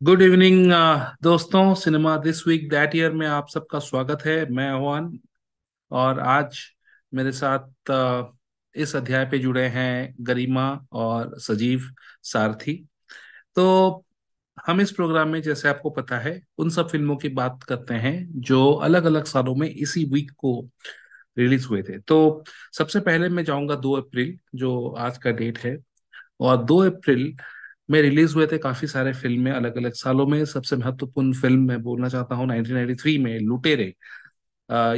Good evening दोस्तों cinema this week that year में आप सबका स्वागत है। मैं आह्वान और आज मेरे साथ uh, इस अध्याय पे जुड़े हैं गरिमा और सजीव सारथी। तो हम इस प्रोग्राम में जैसे आपको पता है उन सब फ़िल्मों की बात करते हैं जो अलग अलग सालों में इसी वीक को रिलीज़ हुए थे। तो सबसे पहले मैं जाऊँगा दो अप्रैल जो आज का डेट है और दो अप्रैल में रिलीज़ हुए थे काफ़ी सारे फ़िल्में अलग अलग सालों में। सबसे महत्वपूर्ण फ़िल्म मैं बोलना चाहता हूँ 1993 में, लुटेरे।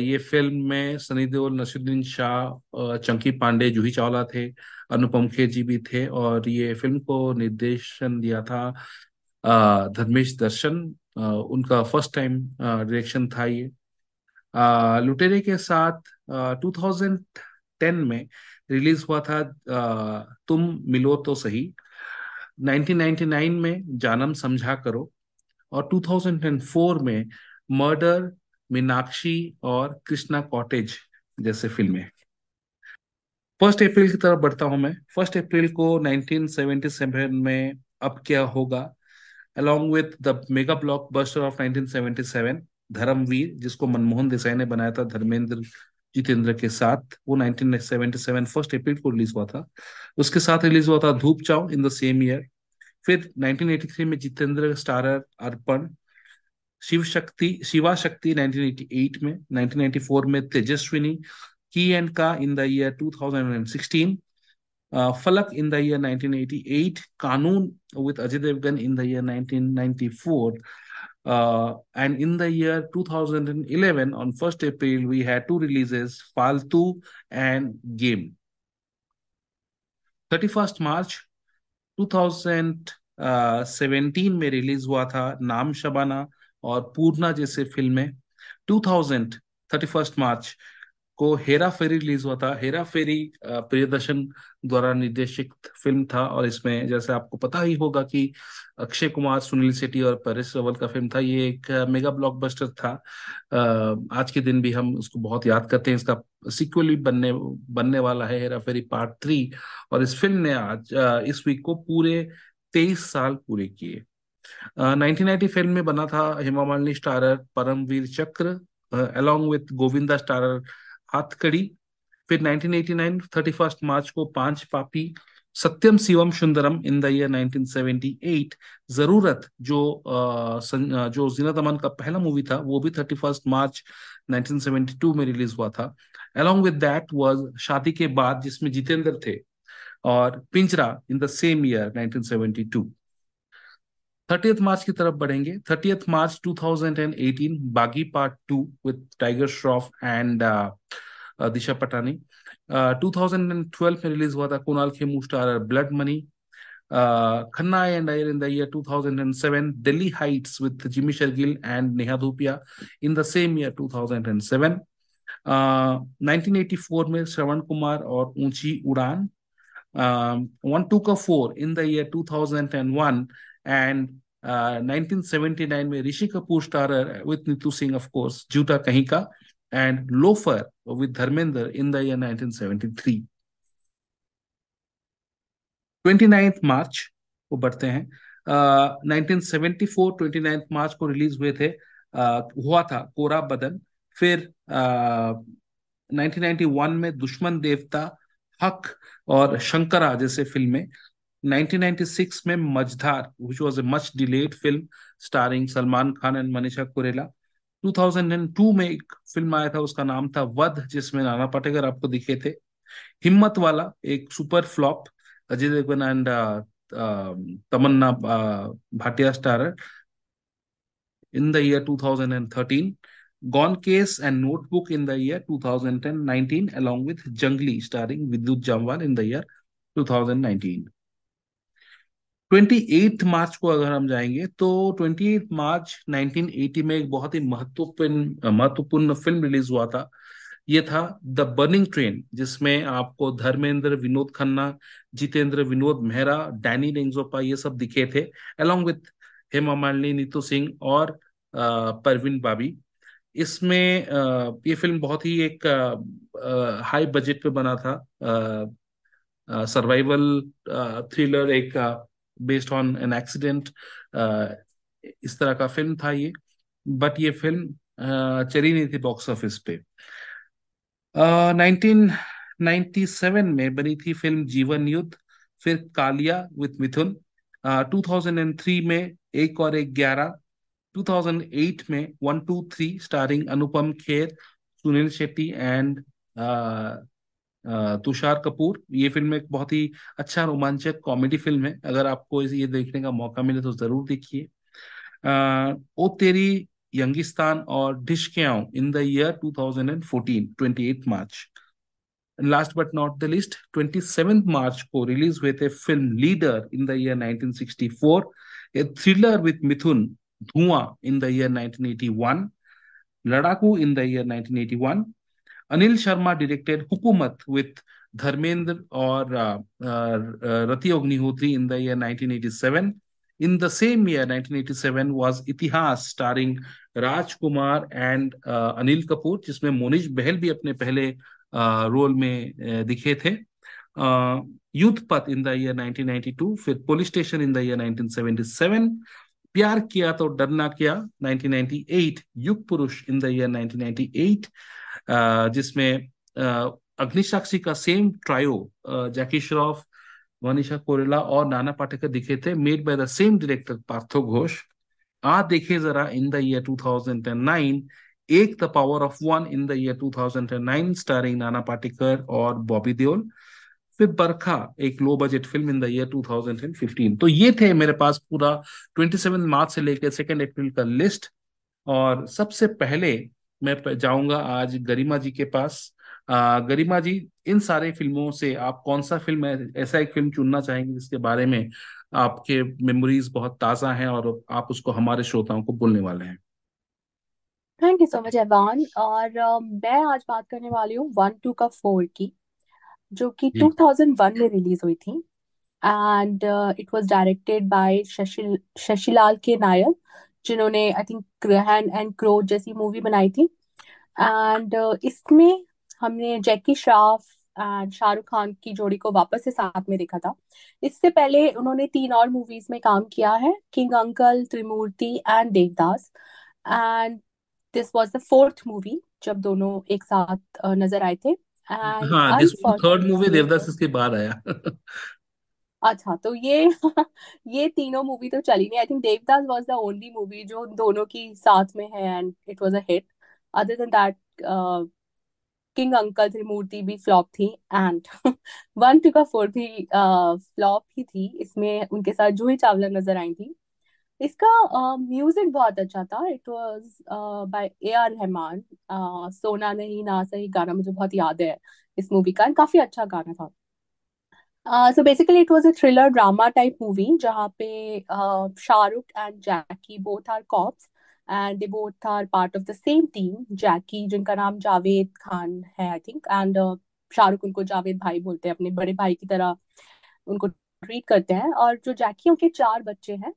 ये फ़िल्म में सनी देओल, नसीरुद्दीन शाह चंकी पांडे जूही चावला थे, अनुपम खेर जी भी थे और ये फ़िल्म को निर्देशन दिया था धर्मेश दर्शन। उनका फ़र्स्ट टाइम डायरेक्शन था ये। लुटेरे के साथ टू थाउज़ेंड टेन में रिलीज़ हुआ था तुम मिलो तो सही। 1999 में जानम समझा करो और 2004 में मर्डर, मीनाक्षी और कृष्णा कॉटेज जैसे फ़िल्में। फ़र्स्ट अप्रैल की तरफ़ बढ़ता हूँ मैं। फ़र्स्ट अप्रैल को 1977 में अब क्या होगा? Along with the mega blockbuster of 1977 Dharamveer, जिसको मनमोहन देसाई ने बनाया था, धर्मेंद्र जितेंद्र के साथ वो 1977 फ़र्स्ट अप्रैल को रिलीज़ हुआ था। उसके साथ रिलीज़ हुआ था धूप चाव इन द सेम ईयर फिर 1983 में जितेंद्र स्टारर अर्पण शिव शक्ति शिवा शक्ति 1988 में 1994 में तेजस्विनी की एंड का इन द ईयर 2016 uh, फलक इन the year 1988 Kanoon with Ajay Devgan in the year 1994 uh, and in the year 2011 on 1st April we had two releases Faltu and Game 31st March 2017 में release हुआ था नाम शबाना और पूर्णा जैसे फ़िल्में 2000 31 March को हेरा फेरी release हुआ था। हेरा फेरी प्रियदर्शन द्वारा निर्देशित फ़िल्म था और इसमें जैसे आपको पता ही होगा कि अक्षय कुमार, सुनील शेट्टी और परेश रावल का फ़िल्म था। ये एक मेगा ब्लॉकबस्टर था। आज के दिन भी हम उसको बहुत याद करते हैं। इसका सीक्वल भी बनने बनने वाला है, हेरा फेरी पार्ट थ्री। और इस फ़िल्म ने आज इस वीक को पूरे तेईस साल पूरे किए। नाइनटीन नाइन्टी फ़िल्म में बना था Hema Malini starrer Paramveer Chakra along with Govinda starrer Hathkadi फिर 1989 31 मार्च को Paanch Paapi. Satyam Shivam Sundaram in the year 1978 ज़रूरत जो अ, जो जीनत अमन का पहला मूवी था वो भी 31 मार्च 1972 में रिलीज़ हुआ था। अलॉन्ग विद दैट वाज शादी के बाद जिसमें जितेंद्र थे और Pinjra in the same year 1972 30th March की तरफ़ बढ़ेंगे। 30th March 2018 Baaghi part two with Tiger Shroff and Disha Patani. Uh, 2012 में रिलीज़ हुआ था Kunal Khemu star blood money Khanna and Iyer in the year 2007 Delhi heights with Jimmy Shergill and Neha Dhupia in the same year 2007 uh, 1984 में श्रवण कुमार और Oonchi Udaan one two का four in the year 2001 and uh, 1979 में Rishi Kapoor starrer with Neetu Singh of course Jhoota Kahin Ka and loafer with Dharmendra in the year 1973 29th March को बढ़ते हैं। Seventy four twenty March को release हुए थे। Uh, हुआ था कोरा बदन। फिर नाइनटी वन में दुश्मन देवता हक और शंकरा जैसे फ़िल्में 1996 में Majhdhaar which was a much delayed film starring Salman Khan and Manisha Koirala 2002 में एक फ़िल्म आया था, उसका नाम था वध, जिसमें नाना पाटेकर आपको दिखे थे। हिम्मत वाला एक super flop Ajay Devgan and uh, um, Tamannaah uh, Bhatia star in the year 2013 gone case and notebook in the year 2010-19 along with Junglee starring Vidyut Jamwal in the year 2019 28 March को अगर हम जाएँगे तो 28 मार्च 1980 में एक बहुत ही महत्वपूर्ण महत्वपूर्ण फ़िल्म रिलीज़ हुआ था। ये था द बर्निंग ट्रेन जिसमें आपको धर्मेंद्र विनोद खन्ना, जितेंद्र विनोद मेहरा डैनी डेंगजोपा ये सब दिखे थे, along विथ हेमा मालिनी, नीतू सिंह और परवीन बाबी। इसमें ये फ़िल्म बहुत ही एक हाई बजट पे बना था। सर्वाइवल थ्रिलर एक बेस्ड ऑन एन एक्सीडेंट इस तरह का फ़िल्म था ये। बट ये फ़िल्म चली नहीं थी बॉक्स ऑफ़िस पे। नाइनटीन नाइन्टी सेवन में बनी थी फ़िल्म जीवन युद्ध, फिर Kaalia with Mithun. Two thousand and three में एक और एक ग्यारह। 2008 में one two three starring Anupam Kher, Sunil Shetty and Tusshar Kapoor, ये फ़िल्म एक बहुत ही अच्छा रोमांचक कॉमेडी फ़िल्म है। अगर आपको ये देखने का मौका मिले तो ज़रूर देखिए। ओ तेरी यंगिस्तान और Dishkiyaoon in the year 2014 28 March. Last but not the least 27 March को रिलीज़ हुए थे film leader in the year 1964 a thriller with Mithun Dhuan in the year 1981 Ladaaku in the year 1981 Anil Sharma directed Hukumat with Dharmendra और Rati Agnihotri in the year 1987 in the same year 1987 was Itihaas starring Rajkumar and Anil Kapoor, जिसमें मोनिश बहल भी अपने पहले role में दिखे थे। Youth पथ इन the year 1992 फिर police station in the year 1977 प्यार किया तो डरना किया? 1998 युग पुरुष इन द ईयर 1998 जिसमें अग्निसाक्षी का same trio Jackie Shroff Manisha Koirala और नाना पाटेकर दिखे थे made by the same director Partho Ghosh. आ, देखे जरा इन द ईयर 2009 एक the power of one in the year 2009 starring Nana Patekar और बॉबी देओल फिर बरखा एक low budget film in the year 2015 तो ये थे मेरे पास पूरा 27 मार्च से लेकर सेकेंड अप्रैल का लिस्ट और सबसे पहले मैं जाऊँगा आज गरिमा जी के पास। आ, गरिमा जी इन सारे फ़िल्मों से आप कौन सा फ़िल्म है? ऐसा एक फ़िल्म चुनना चाहेंगे जिसके बारे में आपके मेमोरीज बहुत ताज़ा हैं और आप उसको हमारे श्रोताओं को बोलने वाले हैं। Thank you so much Evan और uh, मैं आज बात करने वाली हूँ वन टू का फोर की। जो कि 2001 में रिलीज़ हुई थी। And it was directed by Shashi Shashilal K Nair जिन्होंने I think Grahan and crow जैसी मूवी बनाई थी। एंड uh, इसमें हमने जैकी श्रॉफ एंड शाहरुख खान की जोड़ी को वापस से साथ में देखा था। इससे पहले उन्होंने तीन और मूवीज़ में काम किया है king uncle Trimurti and Devdas and this was the fourth movie जब दोनों एक साथ नज़र आए थे। एंड हाँ दिस थर्ड मूवी देवदास इसके बाद आया। अच्छा तो ये ये तीनों मूवी तो चली नहीं। I think Devdas was the only movie जो दोनों की साथ में है and it was a hit other than that king uncle Trimurti भी फ्लॉप थी एंड वन टू का फोर भी फ्लॉप ही थी। इसमें उनके साथ जूही चावला नज़र आई थी। इसका म्यूज़िक uh, बहुत अच्छा था। It was by A R Rahman सोना नहीं ना सही गाना मुझे बहुत याद है इस मूवी का। काफ़ी अच्छा गाना था। So basically it was a thriller drama type movie जहाँ पे Shahrukh and Jackie both are cops and they both are part of the same team Jackie जिनका नाम जावेद खान है आई थिंक एंड शाहरुख उनको जावेद भाई बोलते हैं अपने बड़े भाई की तरह उनको ट्रीट करते हैं। और जो जैकी उनके चार बच्चे हैं।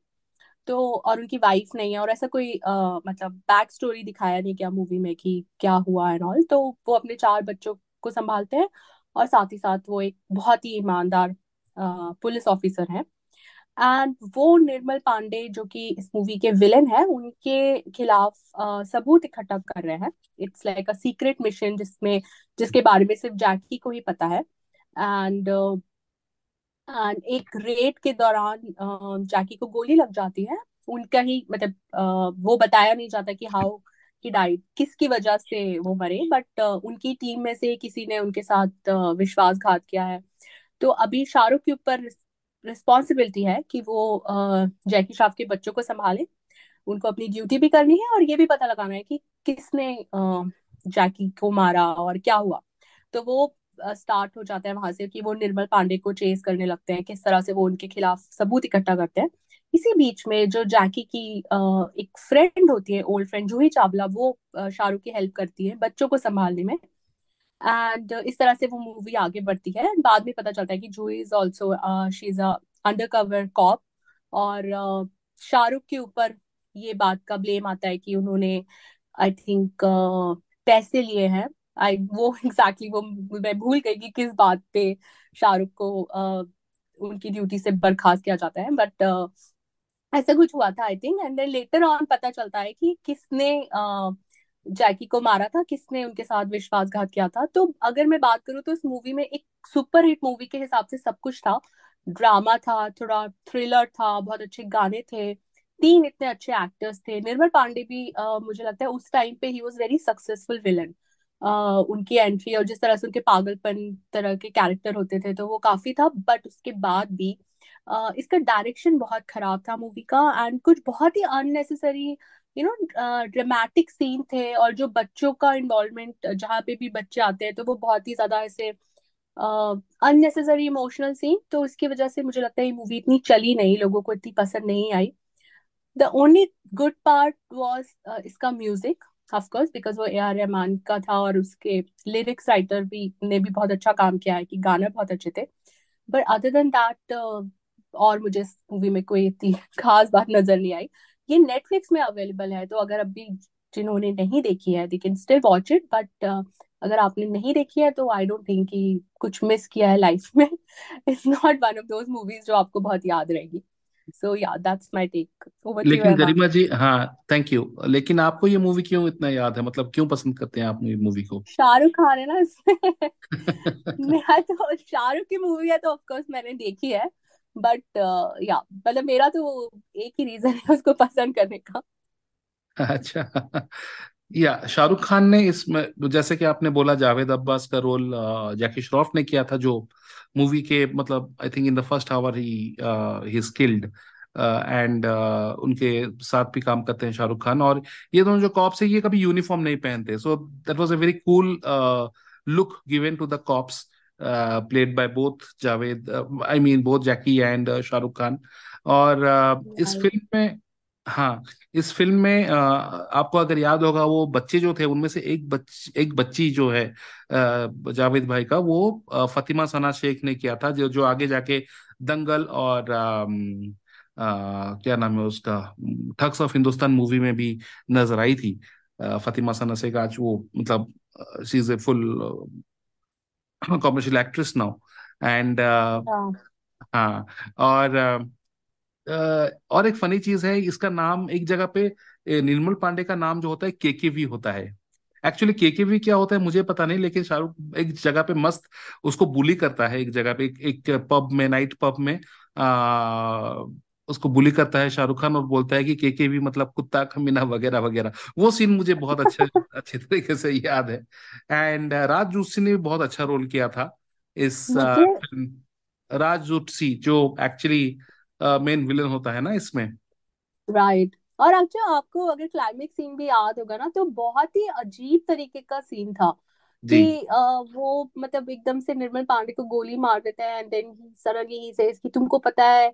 तो और उनकी वाइफ नहीं है और ऐसा कोई uh, मतलब बैक स्टोरी दिखाया नहीं क्या मूवी में कि क्या हुआ एंड ऑल तो वो अपने चार बच्चों को संभालते हैं और साथ ही साथ वो एक बहुत ही ईमानदार पुलिस ऑफिसर हैं। एंड वो निर्मल पांडे जो कि इस मूवी के विलन है उनके खिलाफ सबूत इकट्ठा कर रहे हैं। It's like a secret mission जिसमें जिसके बारे में सिर्फ़ जैकी को ही पता है। एंड एंड एक रेड के दौरान जैकी को गोली लग जाती है। उनका ही मतलब वो बताया नहीं जाता कि हाउ ही डाइड किसकी वजह से वो मरे बट उनकी टीम में से किसी ने उनके साथ विश्वासघात किया है। तो अभी शाहरुख के ऊपर रिस्पॉन्सिबिलिटी है कि वो जैकी श्रॉफ के बच्चों को संभाले। उनको अपनी ड्यूटी भी करनी है और ये भी पता लगाना है कि किसने जैकी को मारा और क्या हुआ। तो वो स्टार्ट हो जाता है वहाँ से कि वो निर्मल पांडे को चेस करने लगते हैं, किस तरह से वो उनके खिलाफ सबूत इकट्ठा करते हैं। इसी बीच में जो जैकी की एक फ्रेंड होती है ओल्ड फ्रेंड जूही चावला, वो शाहरुख की हेल्प करती है बच्चों को संभालने में। एंड इस तरह से वो मूवी आगे बढ़ती है। बाद में पता चलता है कि Juhi is also she is cover cop और शाहरुख के ऊपर ये बात का ब्लेम आता है कि उन्होंने आई थिंक पैसे लिए हैं। आई वो एग्जैक्टली exactly वो मैं भूल गई कि किस बात पे शाहरुख को uh, उनकी ड्यूटी से बर्खास्त किया जाता है बट ऐसा कुछ हुआ था I think and then later on पता चलता है कि किसने जैकी को मारा था किसने उनके साथ विश्वासघात किया था। तो अगर मैं बात करूँ तो इस मूवी में एक सुपर हिट मूवी के हिसाब से सब कुछ था। ड्रामा था थोड़ा थ्रिलर था बहुत अच्छे गाने थे तीन इतने अच्छे एक्टर्स थे। निर्मल पांडे भी uh, मुझे लगता है उस टाइम पे he was very successful villain उनकी एंट्री और जिस तरह से उनके पागलपन तरह के कैरेक्टर होते थे तो वो काफ़ी था बट उसके बाद भी इसका डायरेक्शन बहुत खराब था मूवी का एंड कुछ बहुत ही unnecessary you know dramatic scene थे और जो बच्चों का इन्वॉल्वमेंट जहाँ पे भी बच्चे आते हैं तो वो बहुत ही ज़्यादा ऐसे अननेसेसरी इमोशनल सीन तो इसकी वजह से मुझे लगता है ये मूवी इतनी चली नहीं, लोगों को इतनी पसंद नहीं आई। The only good part was इसका म्यूज़िक ऑफ़ कोर्स बिकॉज़ वो ए आर रहमान का था और उसके लिरिक्स राइटर भी, ने भी बहुत अच्छा काम किया है कि गाने बहुत अच्छे थे। बट अदर देन दैट और मुझे इस मूवी में कोई इतनी खास बात नज़र नहीं आई। ये नेटफ्लिक्स में अवेलेबल है तो अगर अभी जिन्होंने नहीं देखी है they can still watch it but अगर आपने नहीं देखी है तो आई डोंट थिंक कि कुछ मिस किया है लाइफ में। It's not one of those movies जो आपको बहुत याद रहेगी। So yeah that's my take over to लेकिन गरिमा जी हाँ थैंक यू लेकिन आपको ये मूवी क्यों इतना याद है? मतलब क्यों पसंद करते हैं आप ये मूवी को? शाहरुख खान है ना इसमें। मेरा तो शाहरुख की मूवी है तो ऑफ़ कोर्स मैंने देखी है बट या मतलब मेरा तो एक ही रीजन है उसको पसंद करने का। अच्छा। या शाहरुख खान ने इसमें जैसे कि आपने बोला जावेद अब्बास का रोल जैकी श्रॉफ ने किया था जो मूवी के मतलब I think in the first hour he he skilled and उनके साथ भी काम करते हैं शाहरुख खान और ये दोनों जो कॉप्स है ये कभी यूनिफॉर्म नहीं पहनते। So that was a very cool look given to the cops played by both Javed I mean both Jackie and Shahrukh Khan. और uh, इस फ़िल्म में हाँ इस फ़िल्म में आपको अगर याद होगा वो बच्चे जो थे उनमें से एक बच एक बच्ची जो है जावेद भाई का वो फतिमा सना शेख ने किया था जो जो आगे जाके दंगल और अम, अ, क्या नाम है उसका ठग्स ऑफ़ हिंदुस्तान मूवी में भी नज़र आई थी। फतिमा सना शेख आज वो मतलब she is a full commercial actress now and हाँ। और और एक फनी चीज़ है इसका नाम एक जगह पे निर्मल पांडे का नाम जो होता है केकेवी होता है। एक्चुअली केकेवी क्या होता है मुझे पता नहीं लेकिन शाहरुख एक जगह पे मस्त उसको बुली करता है एक जगह पे एक, एक पब में नाइट पब में आ, उसको बुली करता है शाहरुख खान और बोलता है कि के केकेवी मतलब कुत्ता खमीना वगैरह वगैरह। वो सीन मुझे बहुत अच्छे अच्छे तरीके से याद है। एंड राज जोशी ने भी बहुत अच्छा रोल किया था इस मुझे राज जोशी जो एक्चुअली मेन विलन होता है ना इसमें राइट right. और अच्छा आपको अगर क्लाइमेक्स सीन भी याद होगा ना तो बहुत ही अजीब तरीके का सीन था जी कि अ, वो मतलब एकदम से निर्मल पांडे को गोली मार देते हैं and then suddenly he says कि तुमको पता है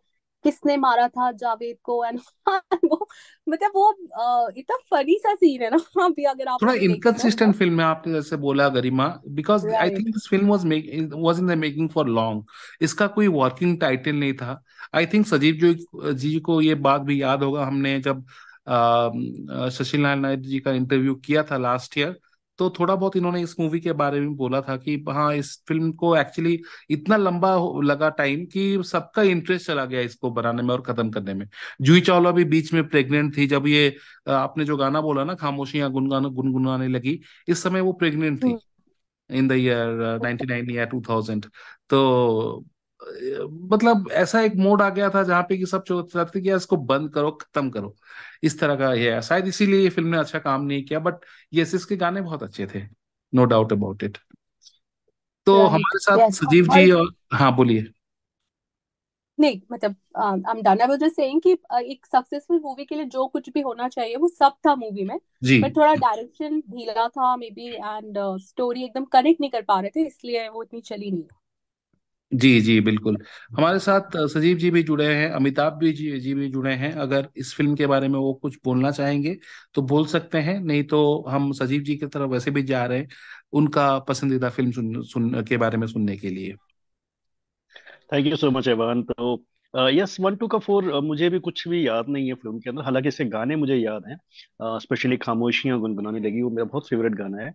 किसने मारा था जावेद को एंड वो मतलब वो इतना फनी सा सीन है ना अभी अगर आप थोड़ा इनकंसिस्टेंट फ़िल्म है आपने जैसे बोला Garima because I think this film was make was in the making for long इसका कोई वर्किंग टाइटल नहीं था। आई थिंक सजीव जो जी को ये बात भी याद होगा हमने जब नारायण नायडू जी का इंटरव्यू किया था लास्ट ईयर तो थोड़ा बहुत इन्होंने इस मूवी के बारे में बोला था कि हाँ इस फ़िल्म को एक्चुअली इतना लंबा लगा टाइम कि सबका इंटरेस्ट चला गया इसको बनाने में और खत्म करने में। जूही चावला भी बीच में प्रेग्नेंट थी जब ये आपने जो गाना बोला ना खामोशियाँ गुनगाना गुनगुनाने लगी इस समय वो प्रेग्नेंट थी इन द ईयर 99 या 2000 तो अ, मतलब ऐसा एक मोड आ गया था जहाँ पे कि सब चाहते थे कि इसको बंद करो खत्म करो। इस तरह का ये है। शायद इसीलिए ये फ़िल्म ने अच्छा काम नहीं किया बट यस इसके गाने बहुत अच्छे थे। नो डाउट अबाउट इट तो हमारे साथ सजीव जी और हाँ बोलिए। नहीं मतलब I am done I was just saying कि एक सक्सेसफुल मूवी के लिए जो कुछ भी होना चाहिए वो सब था मूवी में। बट थोड़ा डायरेक्शन ढीला था मे बी एंड स्टोरी एकदम कनेक्ट नहीं कर पा रहे थे इसलिए वो इतनी चली नहीं। जी जी बिल्कुल। हमारे साथ सजीव जी भी जुड़े हैं अमिताभ भी जी, जी भी जुड़े हैं। अगर इस फ़िल्म के बारे में वो कुछ बोलना चाहेंगे तो बोल सकते हैं नहीं तो हम सजीव जी की तरफ़ वैसे भी जा रहे हैं उनका पसंदीदा फ़िल्म सुन, सुन के बारे में सुनने के लिए। Thank you so much Evan तो यस वन टू का फोर मुझे भी कुछ भी याद नहीं है फ़िल्म के अंदर। हालाँकि इसके गाने मुझे याद हैं। स्पेशली खामोशियाँ गुनगुनाने लगी वो मेरा बहुत फेवरेट गाना है।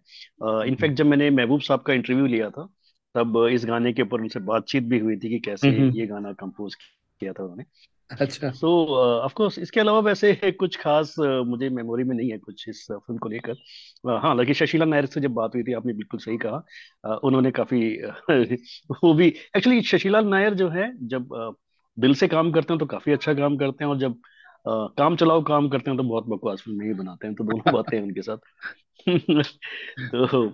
इनफैक्ट जब मैंने महबूब साहब का इंटरव्यू लिया था तब इस गाने के ऊपर उनसे बातचीत भी हुई थी कि कैसे हम्म ये गाना कंपोज किया था उन्होंने। अच्छा। सो ऑफ़ कोर्स इसके अलावा वैसे कुछ खास uh, मुझे मेमोरी में नहीं है कुछ इस फ़िल्म को लेकर। Uh, हाँ लकी शशीला नायर से जब बात हुई थी आपने बिल्कुल सही कहा। Uh, उन्होंने काफ़ी वो भी एक्चुअली शशीला नायर जो है जब uh, दिल से काम करते हैं तो काफ़ी अच्छा काम करते हैं और जब uh, काम चलाओ काम करते हैं तो बहुत बकवास फ़िल्म नहीं बनाते हैं। तो दोनों बातें हैं उनके साथ। तो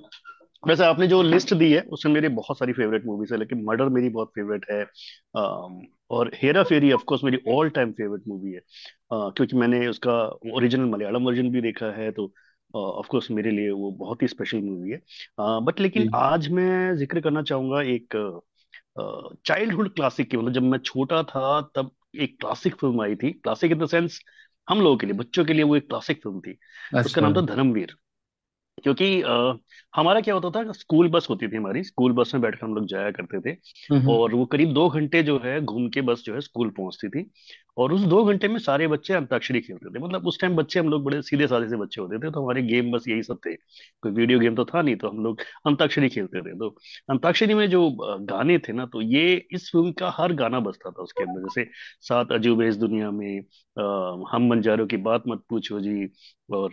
वैसे आपने जो लिस्ट दी है उसमें मेरी बहुत सारी फेवरेट मूवीज़ है लेकिन मर्डर मेरी बहुत फेवरेट है और हेरा फेरी ऑफ़ कोर्स मेरी ऑल टाइम फेवरेट मूवी है क्योंकि मैंने उसका ओरिजिनल मलयालम वर्जन भी देखा है तो ऑफ़ कोर्स मेरे लिए वो बहुत ही स्पेशल मूवी है। बट लेकिन आज मैं ज़िक्र करना चाहूँगा एक चाइल्डहुड क्लासिक की मतलब जब मैं छोटा था तब एक क्लासिक फ़िल्म आई थी क्लासिक इन द सेंस हम लोगों के लिए बच्चों के लिए वो एक क्लासिक फ़िल्म थी उसका अच्छा। नाम था धर्मवीर। क्योंकि आ, हमारा क्या होता था स्कूल बस होती थी हमारी स्कूल बस में बैठकर हम लोग जाया करते थे हम्म। और वो करीब दो घंटे जो है घूम के बस जो है स्कूल पहुँचती थी। और उस दो घंटे में सारे बच्चे अंताक्षरी खेलते थे। मतलब उस टाइम बच्चे हम लोग बड़े सीधे साधे से बच्चे होते थे तो हमारे गेम बस यही सब थे। कोई वीडियो गेम तो था नहीं तो हम लोग अंताक्षरी खेलते थे। तो अंताक्षरी में जो गाने थे ना तो ये इस फ़िल्म का हर गाना बजता था उसके अंदर। जैसे सात अजूबे इस दुनिया में अ, हम बंजारों की बात मत पूछो जी और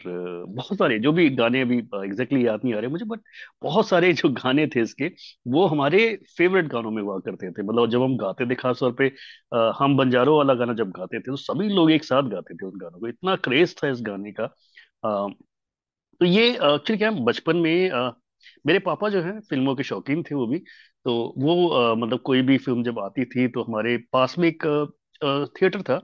बहुत सारे जो भी गाने अभी एग्जैक्टली याद नहीं आ रहे मुझे बट बहुत सारे जो गाने थे इसके वो हमारे फेवरेट गानों में हुआ करते थे। मतलब जब हम गाते थे खासतौर पे अ, हम बंजारों वाला गाना जब गाते थे तो सभी लोग एक साथ गाते थे उस गानों को। इतना क्रेज था इस गाने का। अ, तो ये एक्चुअली क्या बचपन में अ, मेरे पापा जो है फ़िल्मों के शौकीन थे वो भी तो वो अ, मतलब कोई भी फ़िल्म जब आती थी तो हमारे पास में एक थिएटर था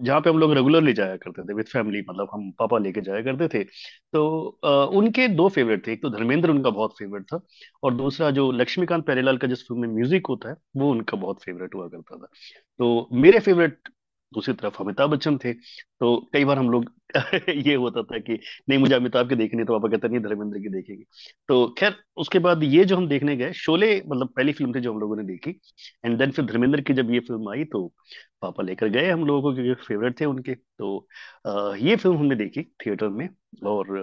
जहाँ पे हम लोग रेगुलरली जाया करते थे विद फैमिली मतलब हम पापा लेके जाया करते थे। तो अ, उनके दो फेवरेट थे एक तो धर्मेंद्र उनका बहुत फेवरेट था और दूसरा जो लक्ष्मीकांत प्यारेलाल का जिस फ़िल्म में म्यूज़िक होता है वो उनका बहुत फेवरेट हुआ करता था। तो मेरे फेवरेट दूसरी तरफ़ अमिताभ बच्चन थे तो कई बार हम लोग ये होता था कि नहीं मुझे अमिताभ के देखने तो पापा कहते नहीं धर्मेंद्र की देखेंगे। तो खैर उसके बाद ये जो हम देखने गए शोले मतलब पहली फ़िल्म थी जो हम लोगों ने देखी एंड देन फिर धर्मेंद्र की जब ये फ़िल्म आई तो पापा लेकर गए हम लोगों को क्योंकि फेवरेट थे उनके तो अ, ये फ़िल्म हमने देखी थिएटर में और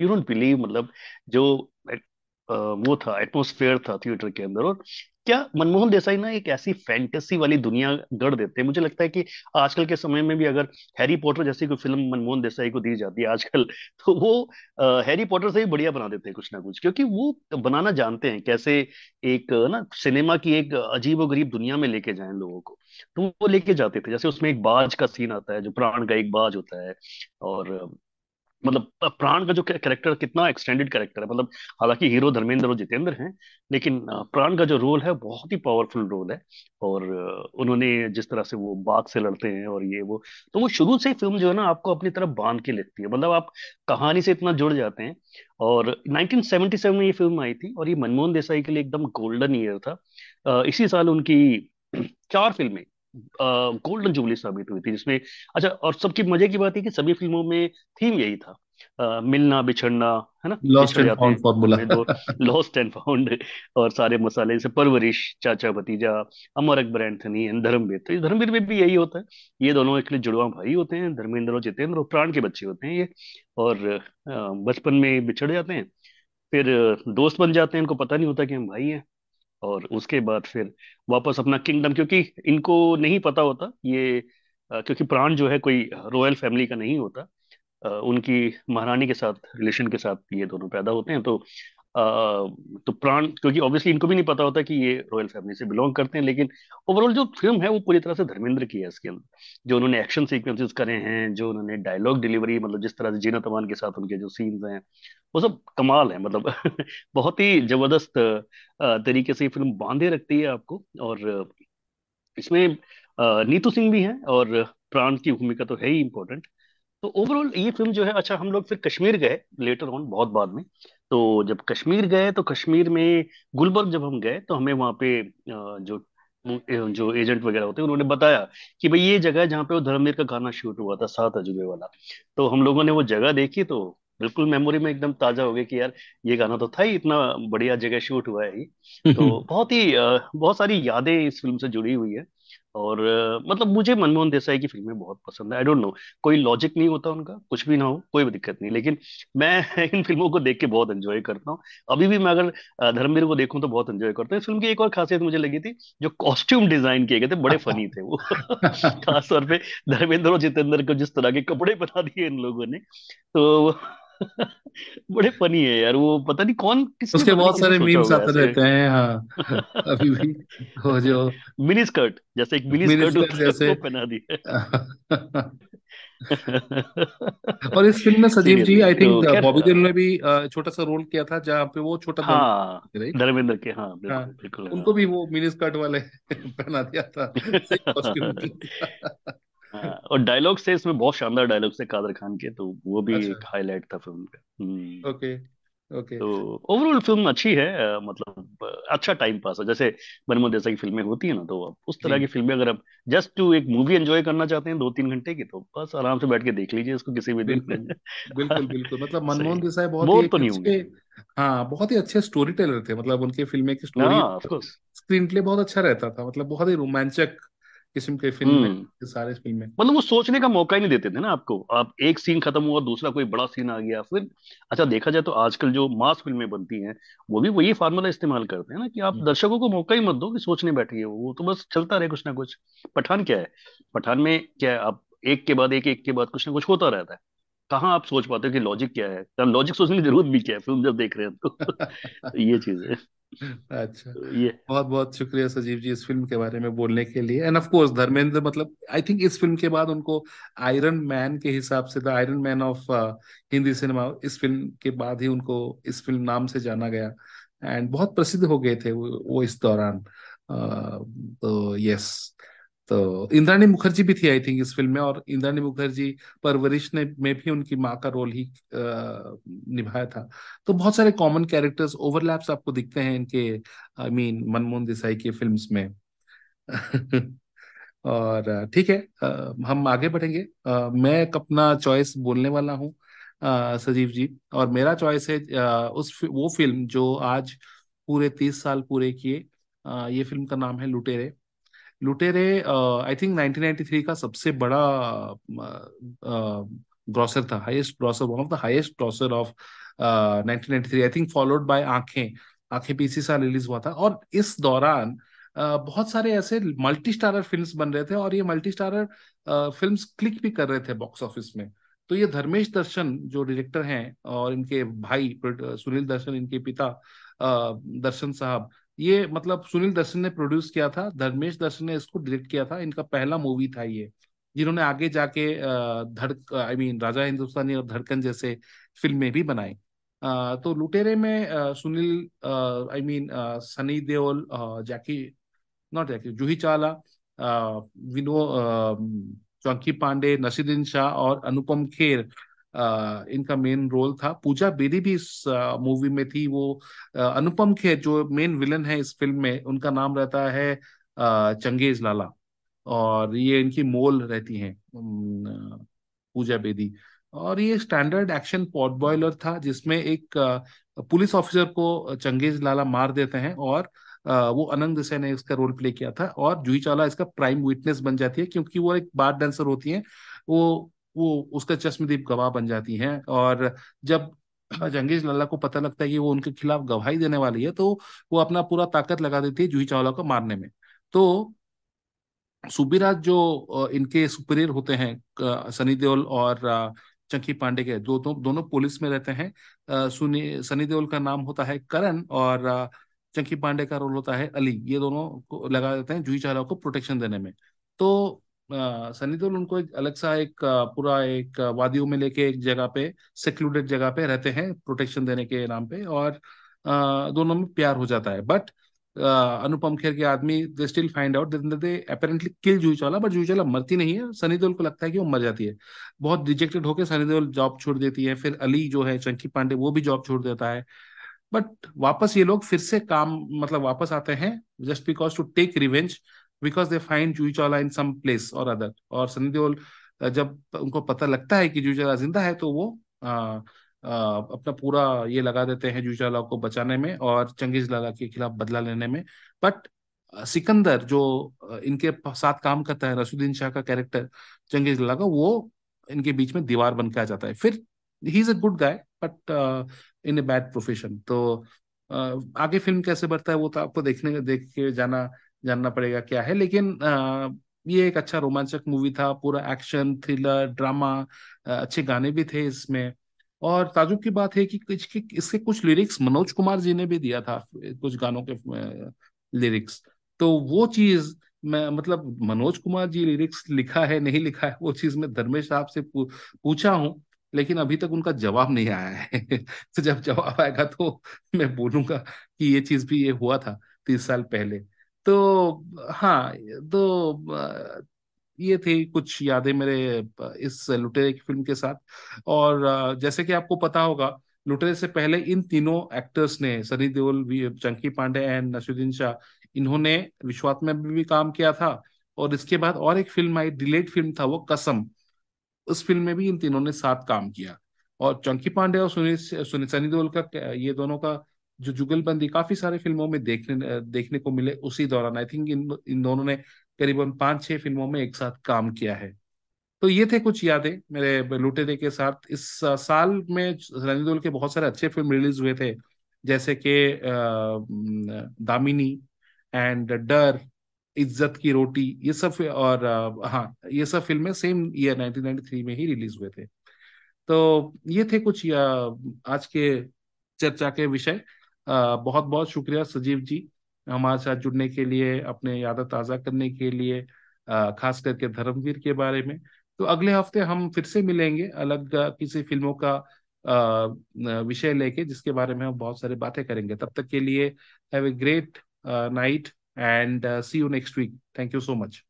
यू डोंट बिलीव मतलब जो वो था एटमोसफेयर था थिएटर के अंदर। और क्या मनमोहन देसाई ना एक ऐसी फैंटेसी वाली दुनिया गढ़ देते हैं। मुझे लगता है कि आजकल के समय में भी अगर हैरी पॉटर जैसी कोई फ़िल्म मनमोहन देसाई को दी जाती है आजकल तो वो हैरी पॉटर से भी बढ़िया बना देते हैं कुछ ना कुछ। क्योंकि वो बनाना जानते हैं कैसे एक ना सिनेमा की एक अजीब गरीब दुनिया में लेके जाए लोगों को। तो वो लेके जाते थे। जैसे उसमें एक बाज का सीन आता है, जो प्राण का एक बाज होता है। और मतलब प्राण का जो कैरेक्टर कितना एक्सटेंडेड कैरेक्टर है। मतलब हालाँकि हीरो धर्मेंद्र और जितेंद्र हैं, लेकिन प्राण का जो रोल है, बहुत ही पावरफुल रोल है। और उन्होंने जिस तरह से वो बाघ से लड़ते हैं और ये वो तो वो शुरू से ही फ़िल्म जो है ना, आपको अपनी तरफ़ बाँध के लेती है। मतलब आप कहानी से इतना जुड़ जाते हैं। और 1977 में ये फ़िल्म आई थी और ये मनमोहन देसाई के लिए एकदम गोल्डन ईयर था। इसी साल उनकी चार फ़िल्में गोल्डन जुबली साबित हुई थी जिसमें अच्छा और सबकी मज़े की बात है कि सभी फ़िल्मों में थीम यही था। अ, मिलना बिछड़ना है ना? लॉस्ट एंड जाते फाउंड हैं फॉर्मूला लॉस्ट एंड फाउंड और सारे मसाले जैसे परवरिश चाचा भतीजा अमर अकबर एंथनी एंड धर्मवीर तो धर्मवीर में भी यही होता है। ये दोनों एक जुड़वा भाई होते हैं धर्मेंद्र और जितेंद्र प्राण के बच्चे होते हैं ये। और बचपन में बिछड़ जाते हैं फिर दोस्त बन जाते हैं इनको पता नहीं होता कि हम भाई हैं। और उसके बाद फिर वापस अपना किंगडम क्योंकि इनको नहीं पता होता ये क्योंकि प्राण जो है कोई रॉयल फैमिली का नहीं होता। उनकी महारानी के साथ रिलेशन के साथ ये दोनों पैदा होते हैं तो तो प्राण, क्योंकि ऑब्वियसली इनको भी नहीं पता होता कि ये रॉयल फैमिली से बिलोंग करते हैं, लेकिन ओवरऑल जो फ़िल्म है वो पूरी तरह से धर्मेंद्र की है इसके अंदर। जो उन्होंने एक्शन सीक्वेंसेस करे हैं, जो उन्होंने डायलॉग डिलीवरी मतलब जिस तरह से जीना तमान के साथ उनके जो सीन्स हैं, वो सब कमाल है मतलब बहुत ही ज़बरदस्त तरीके से ये फ़िल्म बांधे रखती है आपको। और इसमें नीतू सिंह भी हैं और प्राण की भूमिका तो है ही इम्पोर्टेंट तो ओवरऑल ये फ़िल्म जो है अच्छा हम लोग फिर कश्मीर गए लेटर ऑन बहुत बाद में। तो जब कश्मीर गए तो कश्मीर में गुलबर्ग जब हम गए तो हमें वहाँ पे अ, जो जो एजेंट वगैरह होते हैं उन्होंने बताया कि भाई ये जगह है जहाँ पे वो धर्मवीर का गाना शूट हुआ था सात अजूबे वाला। तो हम लोगों ने वो जगह देखी तो बिल्कुल मेमोरी में एकदम ताज़ा हो गया कि यार ये गाना तो था ही इतना बढ़िया जगह शूट हुआ है ये। तो बहुत ही अ, बहुत सारी यादें इस फ़िल्म से जुड़ी हुई है। और मतलब मुझे मनमोहन देसाई की फ़िल्में बहुत पसंद है। आई डोंट नो कोई लॉजिक नहीं होता उनका कुछ भी ना हो कोई भी दिक्कत नहीं। लेकिन मैं इन फ़िल्मों को देख के बहुत एंजॉय करता हूँ। अभी भी मैं अगर धर्मवीर को देखूँ तो बहुत एंजॉय करता हूँ। इस फ़िल्म की एक और खासियत मुझे लगी थी जो कॉस्ट्यूम डिज़ाइन किए गए थे बड़े फनी थे वो। खासतौर पर धर्मेंद्र और जितेंद्र को जिस तरह के कपड़े बना दिए इन लोगों ने तो बड़े फनी है यार वो पता नहीं कौन किसने उसके पता नहीं बहुत किसने सारे सोचा मीम्स होगा आते ऐसे। रहते हैं हाँ। अभी भी वो जो मिनी स्कर्ट जैसे एक मिनी स्कर्ट मिनिस्टर होता है जैसे पहना दिया और इस फ़िल्म में सजीव जी आई थिंक बॉबी देओल ने भी छोटा सा रोल किया था जहाँ पे वो छोटा हाँ धर्मेंद्र के हाँ हाँ। बिल्कुल बिल्कुल उनको हाँ भी वो मिनी स्कर्ट वाले पहना दिया था। हाँ, और डायलॉग से इसमें बहुत शानदार डायलॉग से कादर खान के तो वो भी अच्छा। एक हाईलाइट था फ़िल्म का। हम्म। ओके ओके तो ओवरऑल फ़िल्म अच्छी है मतलब अच्छा टाइम पास है। जैसे मनमोहन देसाई की फ़िल्में होती है ना तो आप उस तरह की फ़िल्में अगर आप जस्ट टू एक मूवी एंजॉय करना चाहते हैं दो तीन घंटे की तो बस आराम से बैठ के देख लीजिए इसको किसी भी दिन। बिल्कुल बिल्कुल मतलब मनमोहन देसाई बहुत ही एक तो नहीं होंगे। हाँ बहुत ही अच्छे स्टोरी टेलर थे। मतलब उनके फ़िल्में की स्टोरी स्क्रीन प्ले बहुत अच्छा रहता था। मतलब बहुत ही रोमांचक किस्म के फ़िल्म है हम्म। सारे फ़िल्में मतलब वो सोचने का मौका ही नहीं देते थे ना आपको। आप एक सीन खत्म हुआ दूसरा कोई बड़ा सीन आ गया फिर अच्छा देखा जाए तो आजकल जो मास फ़िल्में बनती हैं वो भी वही फार्मूला इस्तेमाल करते हैं ना कि आप हम्म, दर्शकों को मौका ही मत दो कि सोचने बैठिए वो। तो बस चलता रहे कुछ ना कुछ। पठान क्या है? पठान में क्या है? आप एक के बाद एक एक के बाद कुछ ना कुछ होता रहता है। कहाँ आप सोच पाते हो कि लॉजिक क्या है? लॉजिक सोचने की ज़रूरत भी क्या है? फ़िल्म जब देख रहे हैं तो। ये चीज़ है। अच्छा। तो ये बहुत बहुत शुक्रिया सजीव जी इस फ़िल्म के बारे में बोलने के लिए। एंड ऑफ़ कोर्स धर्मेंद्र मतलब आई थिंक इस फ़िल्म के बाद उनको आयरन मैन के हिसाब से the iron man of Hindi cinema इस फ़िल्म के बाद ही उनको इस फ़िल्म नाम से जाना गया। एंड बहुत प्रसिद्ध हो गए थे वो, वो इस दौरान। Uh, तो यस तो इंद्राणी मुखर्जी भी थी आई थिंक इस फ़िल्म में, और इंद्राणी मुखर्जी परवरिश ने, में भी उनकी माँ का रोल ही निभाया था। तो बहुत सारे कॉमन कैरेक्टर्स ओवरलैप्स आपको दिखते हैं इनके आई मीन मनमोहन देसाई की फिल्म्स में। और, ठीक है हम आगे बढ़ेंगे। मैं एक अपना चॉइस बोलने वाला हूँ सजीव जी, और मेरा चॉइस है उस वो फ़िल्म जो आज पूरे तीस साल पूरे किए ये फ़िल्म का नाम है लुटेरे। लुटेरे आई थिंक 1993 का सबसे बड़ा ग्रॉसर था highest grosser one of the highest grosser of 1993 I think followed by Aankhen Aankhen इसी साल रिलीज़ हुआ था। और इस दौरान बहुत सारे ऐसे मल्टी स्टारर फिल्म्स बन रहे थे और ये मल्टी स्टारर फिल्म्स क्लिक भी कर रहे थे बॉक्स ऑफ़िस में। तो ये धर्मेश दर्शन जो डायरेक्टर हैं और इनके भाई सुनील दर्शन, इनके पिता दर्शन साहब ये मतलब सुनील दर्शन ने प्रोड्यूस किया था, धर्मेश दर्शन ने इसको डायरेक्ट किया था, इनका पहला मूवी था ये, जिन्होंने आगे जाके धड़क आई मीन राजा हिंदुस्तानी और धड़कन जैसे फ़िल्में भी बनाई। तो लुटेरे में Sunil I mean Sunny Deol Jackie not Jackie, Juhi Chawla विनो Chunky Pandey, Naseeruddin Shah और अनुपम खेर इनका मेन रोल था। पूजा बेदी भी इस मूवी में थी। वो अनुपम खेर जो मेन विलन है इस फ़िल्म में, उनका नाम रहता है चंगेज लाला। और ये इनकी मोल रहती हैं पूजा बेदी। और ये स्टैंडर्ड एक्शन पॉट बॉयलर था, जिसमें एक पुलिस ऑफिसर को चंगेज लाला मार देते हैं और वो अनंग देसाई ने इसका रोल प्ले किया था। और जूही चावला इसका प्राइम विटनेस बन जाती है, क्योंकि वो एक बार डांसर होती है। वो वो उसका चश्मदीप गवाह बन जाती हैं। और जब जंगेज लल्ला को पता लगता है कि वो उनके खिलाफ गवाही देने वाली है तो वो अपना पूरा ताकत लगा देती है जूही चावला को मारने में। तो सुबीराज जो इनके सुपीरियर होते हैं सनी देओल और चंकी पांडे के दो, दो दोनों पुलिस में रहते हैं। सुनी सनी देओल का नाम होता है करण और चंकी पांडे का रोल होता है अली। ये दोनों को लगा देते हैं जूही चावला को प्रोटेक्शन देने में। तो सनी देओल उनको एक अलग सा एक पूरा एक वादियों में लेके एक जगह पे सेक्लूडेड जगह पे रहते हैं प्रोटेक्शन देने के नाम पे और दोनों में प्यार हो जाता है। बट अनुपम खेर के आदमी they still find out they apparently kill Juhi Chawla but Juhi Chawla मरती नहीं है। सनी देओल को लगता है कि वो मर जाती है। बहुत रिजेक्टेड होकर सनी देओल जॉब छोड़ देती है। फिर अली जो है, चंकी पांडे, वो भी जॉब छोड़ देता है। बट वापस ये लोग फिर से काम मतलब वापस आते हैं just because to take revenge because they find Juhi Chawla in some place और अदर और सनी देओल जब उनको पता लगता है कि जूही चावला ज़िंदा है तो वो अ, अ, अपना पूरा ये लगा देते हैं जूही चावला को बचाने में और चंगेज लाला के खिलाफ बदला लेने में। बट सिकंदर जो इनके साथ काम करता है रसुद्दीन शाह का कैरेक्टर चंगेज लाला का वो इनके बीच में दीवार बन के आ जाता है। फिर he is a good guy but in a bad profession तो uh, आगे फ़िल्म कैसे बढ़ता है वो तो आपको देखने देख के जाना जानना पड़ेगा क्या है। लेकिन uh, ये एक अच्छा रोमांचक मूवी था पूरा एक्शन थ्रिलर ड्रामा अच्छे गाने भी थे इसमें। और ताजुब की बात है कि इसके इसके कुछ लिरिक्स मनोज कुमार जी ने भी दिया था कुछ गानों के लिरिक्स। तो वो चीज़ मैं मतलब मनोज कुमार जी लिरिक्स लिखा है नहीं लिखा है वो चीज़ मैं धर्मेश साहब से पू, पूछा हूँ लेकिन अभी तक उनका जवाब नहीं आया है। तो जब जवाब आएगा तो मैं बोलूँगा कि ये चीज़ भी ये हुआ था तीस साल पहले। तो हाँ तो ये थी कुछ यादें मेरे इस लुटेरे की फ़िल्म के साथ। और जैसे कि आपको पता होगा, लुटेरे से पहले इन तीनों एक्टर्स ने, सनी देओल चंकी पांडे एंड नसरुद्दीन शाह, इन्होंने विश्वात में भी काम किया था। और इसके बाद और एक फ़िल्म आई डिलेट फ़िल्म था वो, कसम। उस फ़िल्म में भी इन तीनों ने साथ काम किया। और चंकी पांडे और सुनील, सनी देओल का, ये दोनों का जो जुगलबंदी काफ़ी सारे फ़िल्मों में देखने देखने को मिले उसी दौरान। आई थिंक इन इन दोनों ने करीबन पाँच छह फ़िल्मों में एक साथ काम किया है। तो ये थे कुछ यादें मेरे लुटेरे के साथ। इस साल में देओल के बहुत सारे अच्छे फ़िल्म रिलीज़ हुए थे, जैसे कि दामिनी एंड डर, इज़्ज़त की रोटी, ये सब और हाँ ये सब फ़िल्में सेम ईयर 1993 में ही रिलीज़ हुए थे। तो ये थे कुछ आज के चर्चा के विषय। बहुत बहुत शुक्रिया सजीव जी, हमारे साथ जुड़ने के लिए, अपने यादें ताज़ा करने के लिए खास करके धर्मवीर के बारे में। तो अगले हफ़्ते हम फिर से मिलेंगे अलग किसी फ़िल्मों का विषय लेके, जिसके बारे में हम बहुत सारी बातें करेंगे। तब तक के लिए have a great night and see you next week thank you so much